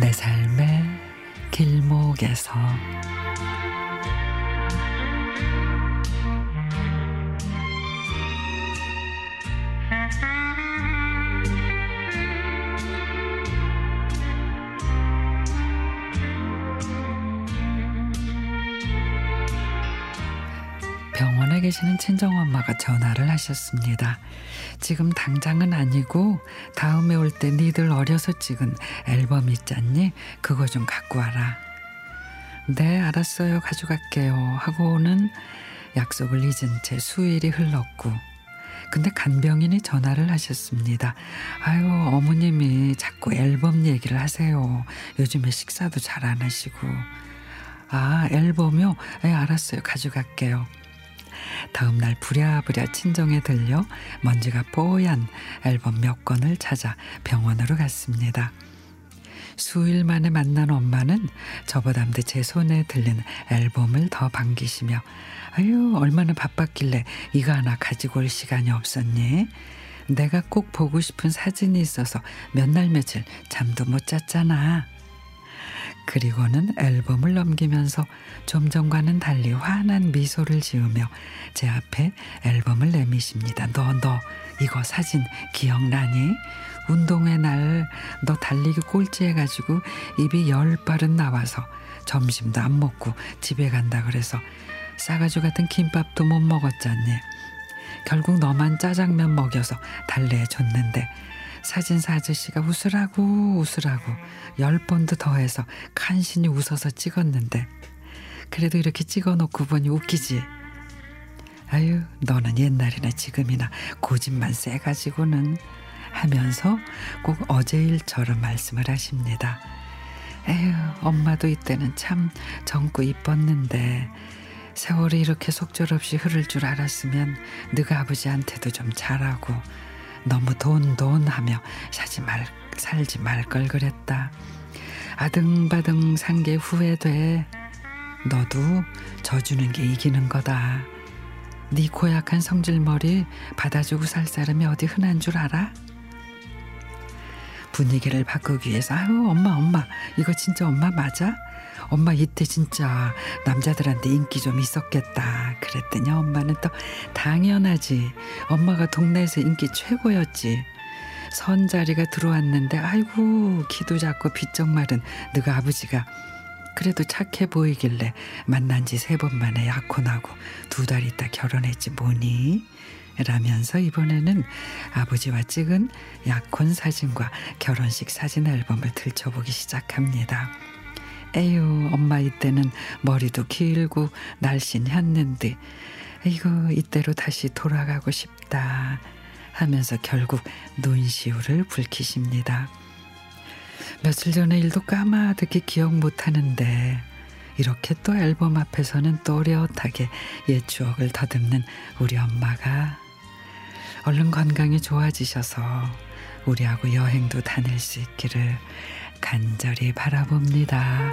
내 삶의 길목에서. 병원에 계시는 친정 엄마가 전화를 하셨습니다. 지금 당장은 아니고 다음에 올 때 니들 어려서 찍은 앨범 있잖니? 그거 좀 갖고 와라. 네, 알았어요. 가져갈게요. 하고는 약속을 잊은 채 수일이 흘렀고 근데 간병인이 전화를 하셨습니다. 아유, 어머님이 자꾸 앨범 얘기를 하세요. 요즘에 식사도 잘 안 하시고. 아, 앨범이요? 예, 알았어요. 가져갈게요. 다음 날 부랴부랴 친정에 들려 먼지가 뽀얀 앨범 몇 권을 찾아 병원으로 갔습니다. 수일 만에 만난 엄마는 저보담도 제 손에 들린 앨범을 더 반기시며 아유 얼마나 바빴길래 이거 하나 가지고 올 시간이 없었니? 내가 꼭 보고 싶은 사진이 있어서 몇 날 며칠 잠도 못 잤잖아. 그리고는 앨범을 넘기면서 좀 전과는 달리 환한 미소를 지으며 제 앞에 앨범을 내미십니다. 너, 너, 이거 사진 기억나니? 운동회 날 너 달리기 꼴찌해가지고 입이 열 발은 나와서 점심도 안 먹고 집에 간다 그래서 싸가지 같은 김밥도 못 먹었잖니. 결국 너만 짜장면 먹여서 달래줬는데 사진사 아저씨가 웃으라고 웃으라고 열 번도 더해서 간신히 웃어서 찍었는데 그래도 이렇게 찍어놓고 보니 웃기지. 아유 너는 옛날이나 지금이나 고집만 세가지고는 하면서 꼭 어제 일처럼 말씀을 하십니다. 에휴 엄마도 이때는 참 젊고 이뻤는데 세월이 이렇게 속절없이 흐를 줄 알았으면 너가 아버지한테도 좀 잘하고 너무 돈돈 하며 사지 말 살지 말 걸 그랬다. 아등바등 산 게 후회돼. 너도 져주는 게 이기는 거다. 네 고약한 성질머리 받아주고 살 사람이 어디 흔한 줄 알아? 분위기를 바꾸기 위해서 아유 엄마 엄마 이거 진짜 엄마 맞아? 엄마 이때 진짜 남자들한테 인기 좀 있었겠다 그랬더니 엄마는 또 당연하지 엄마가 동네에서 인기 최고였지 선자리가 들어왔는데 아이고 기도 작고 마른 너가 아버지가 그래도 착해 보이길래 만난 지 세 번 만에 약혼하고 두 달 있다 결혼했지 뭐니? 라면서 이번에는 아버지와 찍은 약혼 사진과 결혼식 사진 앨범을 들춰보기 시작합니다. 에휴 엄마 이때는 머리도 길고 날씬했는데 이거 이때로 다시 돌아가고 싶다 하면서 결국 눈시울을 붉히십니다. 며칠 전에 일도 까마득히 기억 못하는데 이렇게 또 앨범 앞에서는 또렷하게 옛 추억을 더듬는 우리 엄마가 얼른 건강이 좋아지셔서 우리하고 여행도 다닐 수 있기를 간절히 바라봅니다.